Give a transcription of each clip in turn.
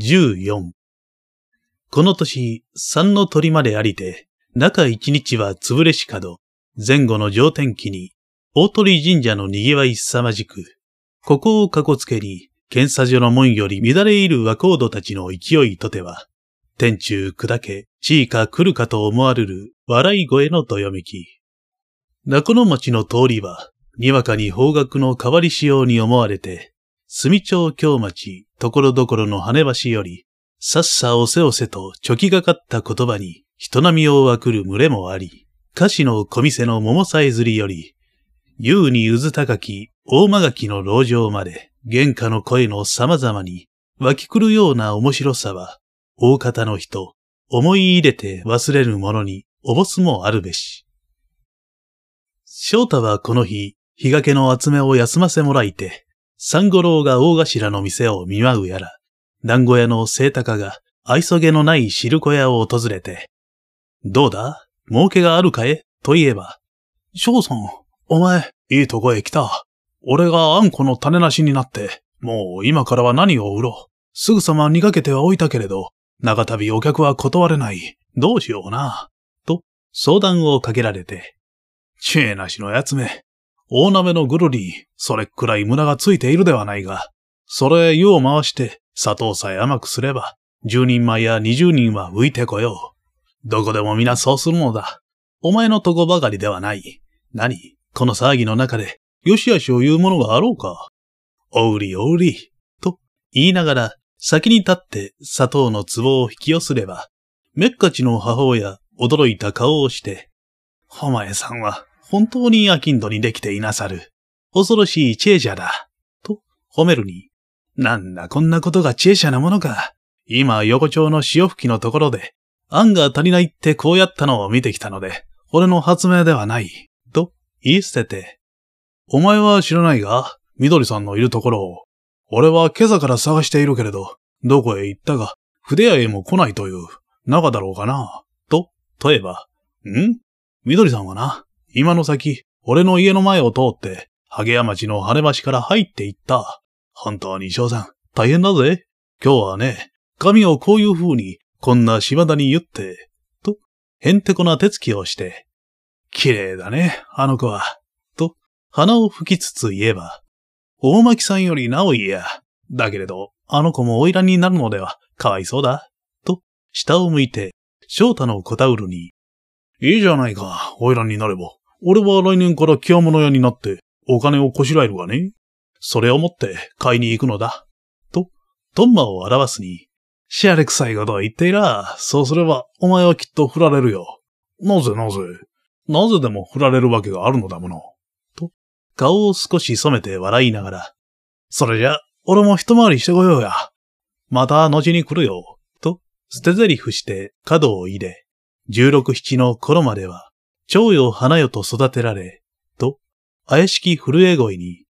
14この年、三の鳥までありて、中一日は潰れし角、前後の上天気に、大鳥神社の賑わい凄まじく、ここをかこつけに、検査所の門より乱れ入る若人たちの勢いとては、天中砕け、地位か来るかと思われる笑い声のどよめき。中野町の通りは、にわかに方角の変わりしように思われて、住町京町、ところどころの羽橋より、さっさおせおせとちょきがかった言葉に人波をわくる群れもあり、歌詞の小店の桃さえずりより、優に渦高き大間垣の老城まで、玄歌の声の様々に湧き来るような面白さは、大方の人、思い入れて忘れるものにおぼすもあるべし。翔太はこの日、日掛けの集めを休ませもらいて、三五郎が大頭の店を見舞うやら、団子屋の清高が愛想げのない汁粉屋を訪れて、どうだ？儲けがあるかえと言えば、翔さん、お前、いいとこへ来た。俺があんこの種なしになって、もう今からは何を売ろう？すぐさま逃がけてはおいたけれど、長旅お客は断れない。どうしような？と、相談をかけられて。知恵なしのやつめ。大鍋のぐるり、それくらい胸がついているではないが、それ湯を回して砂糖さえ甘くすれば、10人前や20人は浮いてこよう。どこでも皆そうするのだ。お前のとこばかりではない。何？この騒ぎの中で、よしあしを言うものがあろうか？おうりおうり、と言いながら先に立って砂糖の壺を引き寄せれば、めっかちの母親、驚いた顔をして、お前さんは本当に飽きんどにできていなさる。恐ろしい知恵者だ。と褒めるに、なんだこんなことが知恵者なものか。今横丁の潮吹きのところで、案が足りないってこうやったのを見てきたので、俺の発明ではない。と言い捨てて、お前は知らないが、みどりさんのいるところを、俺は今朝から探しているけれど、どこへ行ったが、筆屋へも来ないという、中だろうかな。と、問えば、ん？みどりさんはな、今の先、俺の家の前を通って、萩屋町の羽橋から入って行った。本当に翔さん、大変だぜ。今日はね、髪をこういう風に、こんな島田に言って、と、へんてこな手つきをして、綺麗だね、あの子は、と、鼻を吹きつつ言えば、大巻さんよりなおいや。だけれど、あの子も花魁になるのでは、かわいそうだ。と、下を向いて、翔太の小タオルに、いいじゃないか、花魁になれば。俺は来年から清物屋になって、お金をこしらえるがね。それを持って買いに行くのだ。と、トンマを表すに、シャレ臭いことを言っていら、そうすればお前はきっと振られるよ。なぜなぜ？なぜでも振られるわけがあるのだもの。と顔を少し染めて笑いながら、それじゃ、俺も一回りしてこようや。また後に来るよ。と、捨て台詞して角を入れ、十六七の頃までは、蝶よ花よと育てられ、と、怪しき震え声に、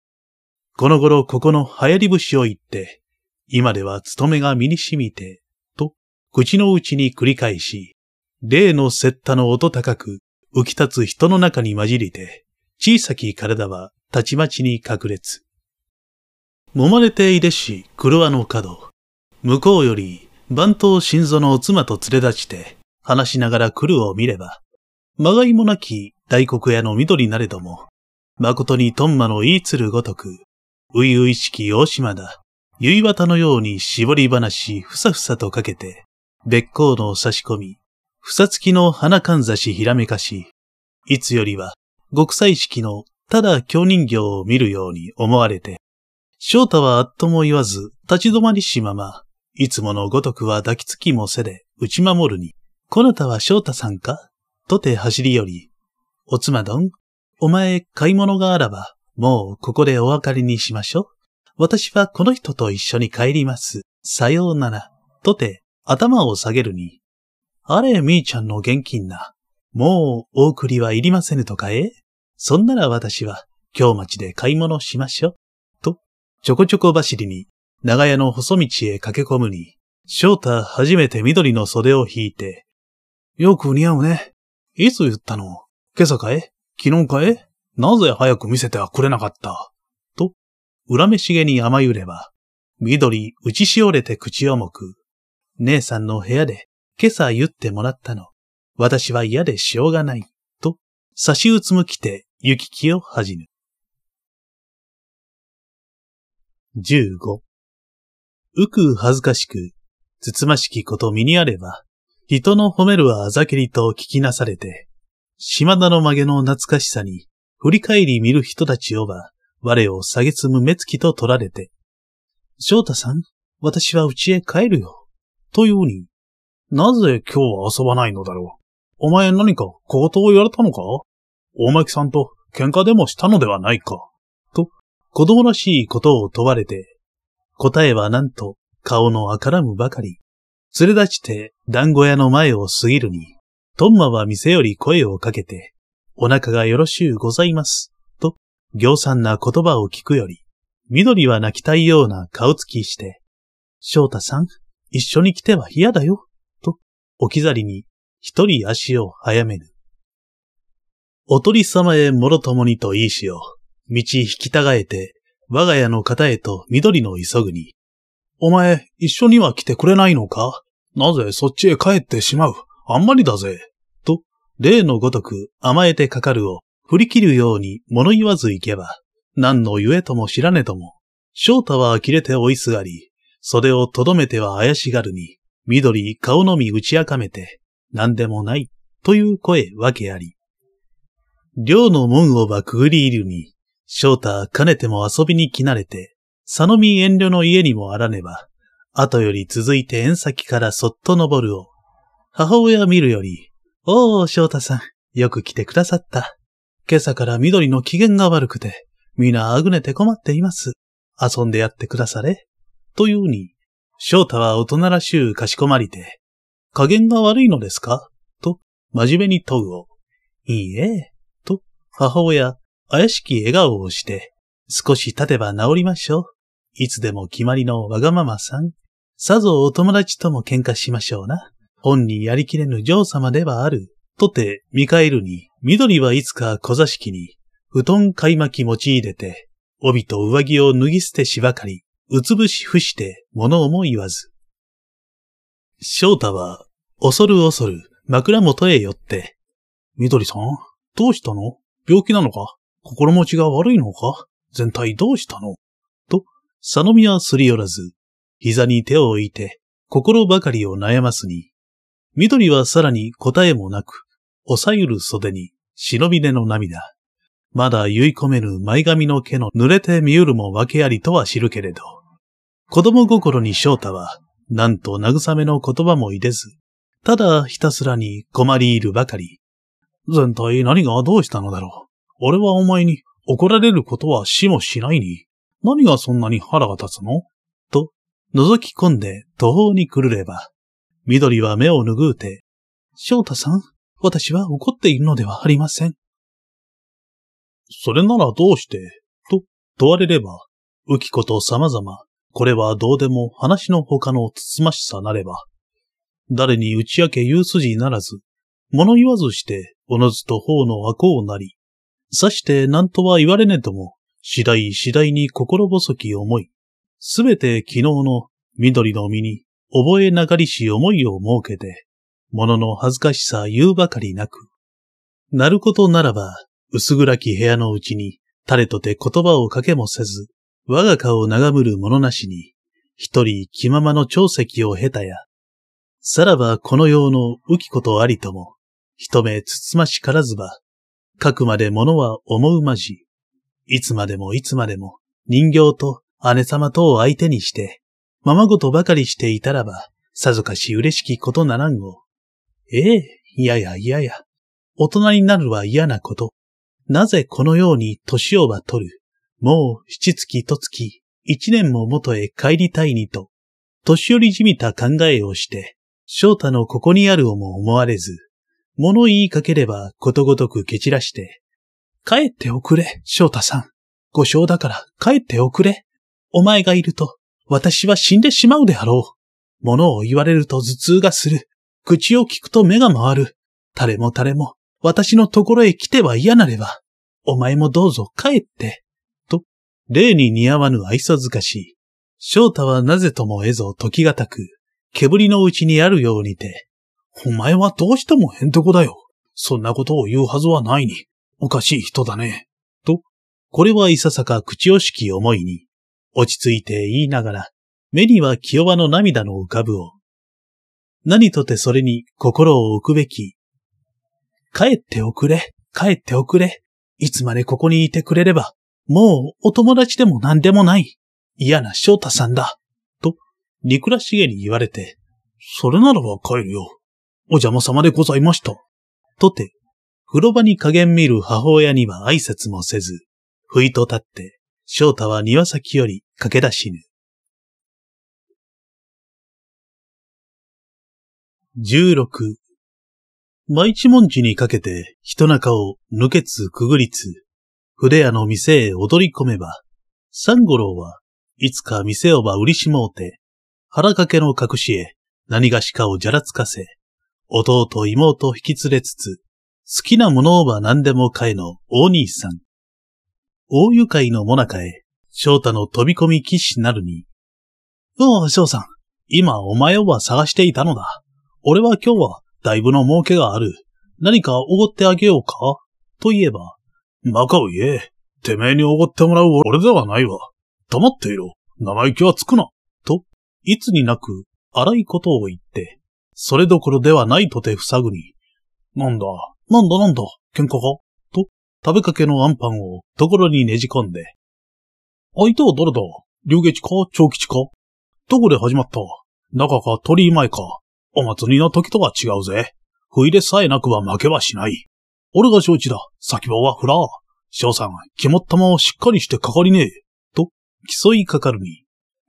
この頃ここの流行り節を言って、今では勤めが身に染みて、と、口の内に繰り返し、例のセッタの音高く浮き立つ人の中に混じりて、小さき体はたちまちに隠れつ。揉まれていでし、車の角。向こうより、番頭心臓の妻と連れ立ちて、話しながら来るを見れば、まがいもなき大黒屋の緑なれども、誠にトンマの言いつるごとく、ういういしき大島だ。ゆいわたのように絞り話ふさふさとかけて、別行の差し込み、ふさつきの花かんざしひらめかし、いつよりは極彩式のただ京人形を見るように思われて、翔太はあっとも言わず立ち止まりしまま、いつものごとくは抱きつきもせで打ち守るに、こなたは翔太さんか？とて走り寄り、おつまどん、お前買い物があらば、もうここでお別れにしましょう。私はこの人と一緒に帰ります。さようなら。とて頭を下げるに、あれみーちゃんの現金な。もうお送りはいりませぬとかえ？そんなら私は京町で買い物しましょう。と、ちょこちょこ走りに長屋の細道へ駆け込むに、翔太初めて緑の袖を引いて、よく似合うね。いつ言ったの？今朝かえ昨日かえなぜ早く見せてはくれなかった？と、恨めしげに甘ゆれば、緑打ちしおれて口をもく。姉さんの部屋で今朝言ってもらったの。私は嫌でしょうがない。と、差しうつむきて行き来を恥じぬ。15。うくう恥ずかしく、つつましきこと身にあれば、人の褒めるはあざけりと聞きなされて、島田の曲げの懐かしさに、振り返り見る人たちをば、我を下げつむ目つきと取られて、翔太さん、私は家へ帰るよ。というに、なぜ今日は遊ばないのだろう。お前何か小言を言われたのか大巻さんと喧嘩でもしたのではないか。と、子供らしいことを問われて、答えはなんと顔のあからむばかり。連れ立ちて団子屋の前を過ぎるに、トンマは店より声をかけて、お腹がよろしゅうございます。と、行産な言葉を聞くより、緑は泣きたいような顔つきして、翔太さん、一緒に来ては嫌だよ、と、置き去りに一人足を早める。おとり様へもろともにと言いしよう。道引きたがえて、我が家の方へと緑の急ぐに。お前、一緒には来てくれないのか？なぜそっちへ帰ってしまう？あんまりだぜ。と、例のごとく甘えてかかるを振り切るように物言わず行けば、何のゆえとも知らねとも、翔太は呆れて追いすがり、袖をとどめては怪しがるに、緑顔のみ打ち明かめて、何でもない、という声わけあり。寮の門をばくぐり入るに、翔太かねても遊びに来慣れて、佐野見遠慮の家にもあらねば、後より続いて縁先からそっと登るを、母親見るより、おー、翔太さん、よく来てくださった。今朝から緑の機嫌が悪くて、皆あぐねて困っています。遊んでやってくだされ。というに、翔太は大人らしゅうかしこまりて、加減が悪いのですか？と、真面目に問うを。いいえ、と、母親、怪しき笑顔をして、少し経てば治りましょう。いつでも決まりのわがままさん。さぞお友達とも喧嘩しましょうな。本にやりきれぬ嬢様ではある。とて、見返るに、緑はいつか小座敷に、布団買い巻き持ち入れて、帯と上着を脱ぎ捨てしばかり、うつぶし伏して物をも言わず。翔太は、恐る恐る枕元へ寄って、緑さん、どうしたの？病気なのか？心持ちが悪いのか？全体どうしたの？と、佐野宮すり寄らず、膝に手を置いて、心ばかりを悩ますに、緑はさらに答えもなく、おさゆる袖に忍び根の涙。まだ言い込めぬ前髪の毛の濡れて見ゆるも訳ありとは知るけれど、子供心に翔太は、なんと慰めの言葉も入れず、ただひたすらに困り入るばかり。全体何がどうしたのだろう。俺はお前に怒られることはしもしないに。何がそんなに腹が立つの、覗き込んで途方に来るれば、緑は目を拭うて、翔太さん、私は怒っているのではありません。それならどうして、と問われれば、浮きこと様々、これはどうでも話の他のつつましさなれば、誰に打ち明け言う筋ならず、物言わずして、おのずと方の悪をなり、さして何とは言われねえとも、次第次第に心細き思い、すべて昨日の緑の実に覚えながりし思いを設けて、物の恥ずかしさ言うばかりなく、なることならば、薄暗き部屋のうちに、垂れとて言葉をかけもせず、我が顔を眺むる者なしに、一人気ままの長石を経たや、さらばこの世の浮きことありとも、一目つつましからずば、書くまで物は思うまじ、いつまでもいつまでも人形と姉様とを相手にして、ままごとばかりしていたらば、さぞかし嬉しきことならんご。ええ、いややいやや、大人になるは嫌なこと。なぜこのように年をは取る。もう七月と月、一年も元へ帰りたいにと、年寄りじみた考えをして、翔太のここにあるをも思われず、物言いかければことごとく蹴散らして、帰っておくれ、翔太さん。ご正だから帰っておくれ。お前がいると、私は死んでしまうであろう。物を言われると頭痛がする。口を聞くと目が回る。誰も誰も、私のところへ来ては嫌なれば、お前もどうぞ帰って。と、例に似合わぬ愛想づかし、翔太はなぜとも得ぞ時がたく、煙のうちにあるようにて、お前はどうしてもへんてこだよ。そんなことを言うはずはないに。おかしい人だね。と、これはいささか口惜しき思いに、落ち着いて言いながら、目には清和の涙の浮かぶを。何とてそれに心を置くべき。帰っておくれ、帰っておくれ。いつまでここにいてくれれば、もうお友達でも何でもない。嫌な翔太さんだ。と、憎らしげに言われて、それならば帰るよ。お邪魔様でございました。とて、風呂場に加減見る母親には挨拶もせず、ふいと立って、翔太は庭先より駆け出しぬ。十六。毎一文字にかけて人中を抜けつくぐりつ、筆屋の店へ踊り込めば、三五郎はいつか店をば売りしもうて、腹掛けの隠しへ何がしかをじゃらつかせ、弟妹引き連れつつ、好きなものをば何でも買えの大兄さん。大愉快のもなかへ、翔太の飛び込み騎士なるに。おう、翔さん。今お前をば探していたのだ。俺は今日はだいぶの儲けがある。何かおごってあげようか？と言えば。バカを言え。てめえにおごってもらう俺ではないわ。黙っていろ。生意気はつくな。と、いつになく荒いことを言って、それどころではないとて塞ぐに。なんだ、なんだ？なんだ、喧嘩か？と、食べかけのアンパンをところにねじ込んで。相手は誰だ？龍月か？長吉か？どこで始まった？中か鳥居前か？お祭りの時とは違うぜ。不入れさえなくは負けはしない。俺が承知だ。先場はフラー。翔さん、肝っ玉をしっかりしてかかりねえ。と、競いかかるに。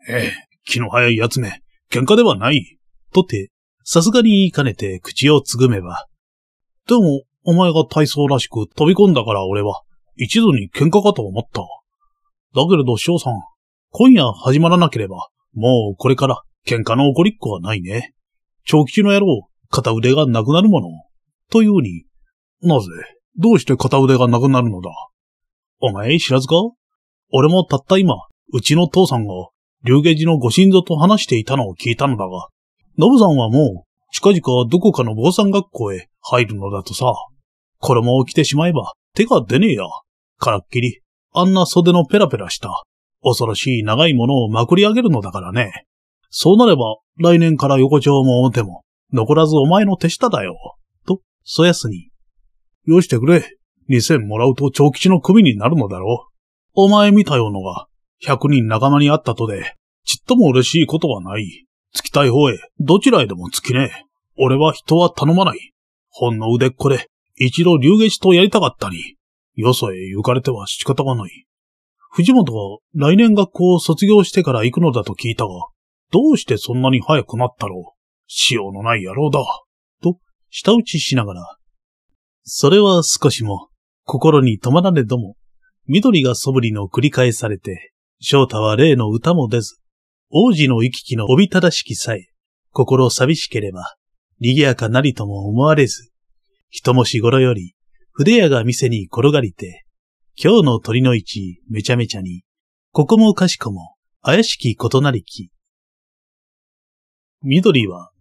ええ、気の早い奴め。喧嘩ではない。とて、さすがに言いかねて口をつぐめば。でも、お前が体操らしく飛び込んだから俺は、一度に喧嘩かと思った。だけれど翔さん、今夜始まらなければ、もうこれから喧嘩の起こりっこはないね。長吉の野郎、片腕がなくなるもの。というに、なぜ、どうして片腕がなくなるのだ？お前知らずか？俺もたった今、うちの父さんが、竜下寺のご神像と話していたのを聞いたのだが、ノブさんはもう、近々どこかの坊さん学校へ入るのだとさ。衣を着てしまえば手が出ねえや。からっきり、あんな袖のペラペラした、恐ろしい長いものをまくり上げるのだからね。そうなれば、来年から横丁も表も、残らずお前の手下だよ。と、そやすに。よしてくれ。二千もらうと長吉の首になるのだろう。お前みたようのが、百人仲間に会ったとで、ちっとも嬉しいことはない。つきたい方へ、どちらへでもつきねえ。俺は人は頼まない。ほんの腕っこで、一度竜下とやりたかったに、よそへ行かれては仕方がない。藤本は来年学校を卒業してから行くのだと聞いたが、どうしてそんなに早くなったろう。仕様のない野郎だ。と、舌打ちしながら。それは少しも、心に止まらねども、緑がそぶりの繰り返されて、翔太は例の歌も出ず、王子の行き来のおびただしきさえ、心寂しければ、賑やかなりとも思われず、人もし頃より、筆屋が店に転がりて、今日の鳥の市めちゃめちゃに、ここもかしこも怪しきことなりき。緑は、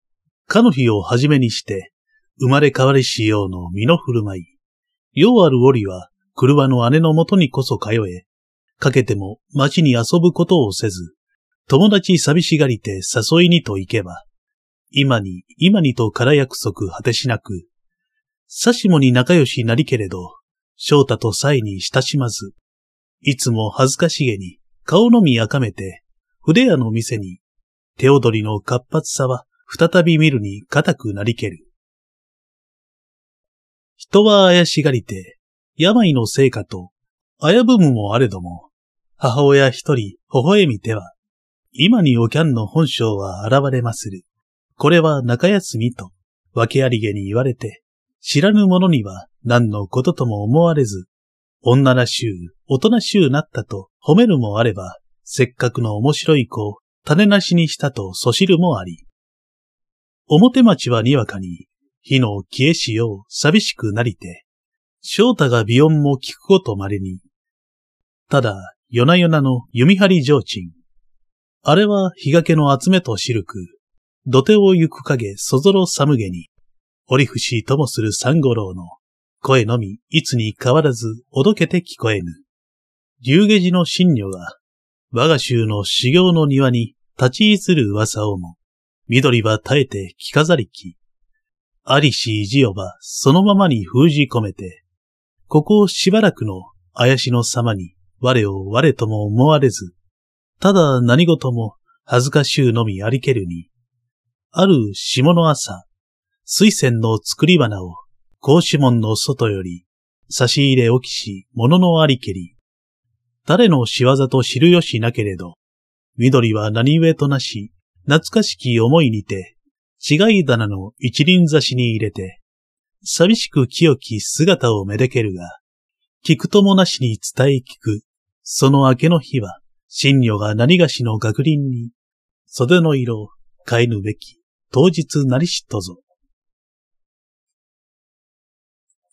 かの日をはじめにして、生まれ変わりしようの身の振る舞い。ようある折は、車の姉のもとにこそ通え、かけても街に遊ぶことをせず、友達寂しがりて誘いにと行けば、今に、今にとから約束果てしなく、さしもに仲良しなりけれど、翔太と際に親しまず、いつも恥ずかしげに顔のみ赤めて、筆屋の店に、手踊りの活発さは再び見るに固くなりける。人は怪しがりて、病の成果と、危ぶむもあれども、母親一人微笑みては、今におきゃんの本性は現れまする。これは中休みと、訳ありげに言われて、知らぬ者には何のこととも思われず、女らしゅう、大人しゅうなったと褒めるもあれば、せっかくの面白い子を種なしにしたとそしるもあり。表町はにわかに、火の消えしよう寂しくなりて、翔太が美音も聞くことまれに。ただ、夜な夜なの弓張り上鎮。あれは日掛けの集めとしるく、土手を行く影そぞろ寒げに、折伏ともする三五郎の声のみいつに変わらずおどけて聞こえぬ。竜下寺の神女が、我が州の修行の庭に立ち居する噂をも、緑は耐えて着飾りき、ありし意地をばそのままに封じ込めて、ここをしばらくの怪しの様に我を我とも思われず、ただ何事も恥ずかしゅうのみありけるに、ある下の朝、水仙の作り花を格子門の外より差し入れ置きし物のありけり、誰の仕業と知るよしなけれど、緑は何故となし、懐かしき思いにて、違い棚の一輪差しに入れて、寂しく清き姿をめでけるが、聞くともなしに伝え聞く、その明けの日は、神女が何がしの学林に、袖の色を変えぬべき、当日なりしとぞ。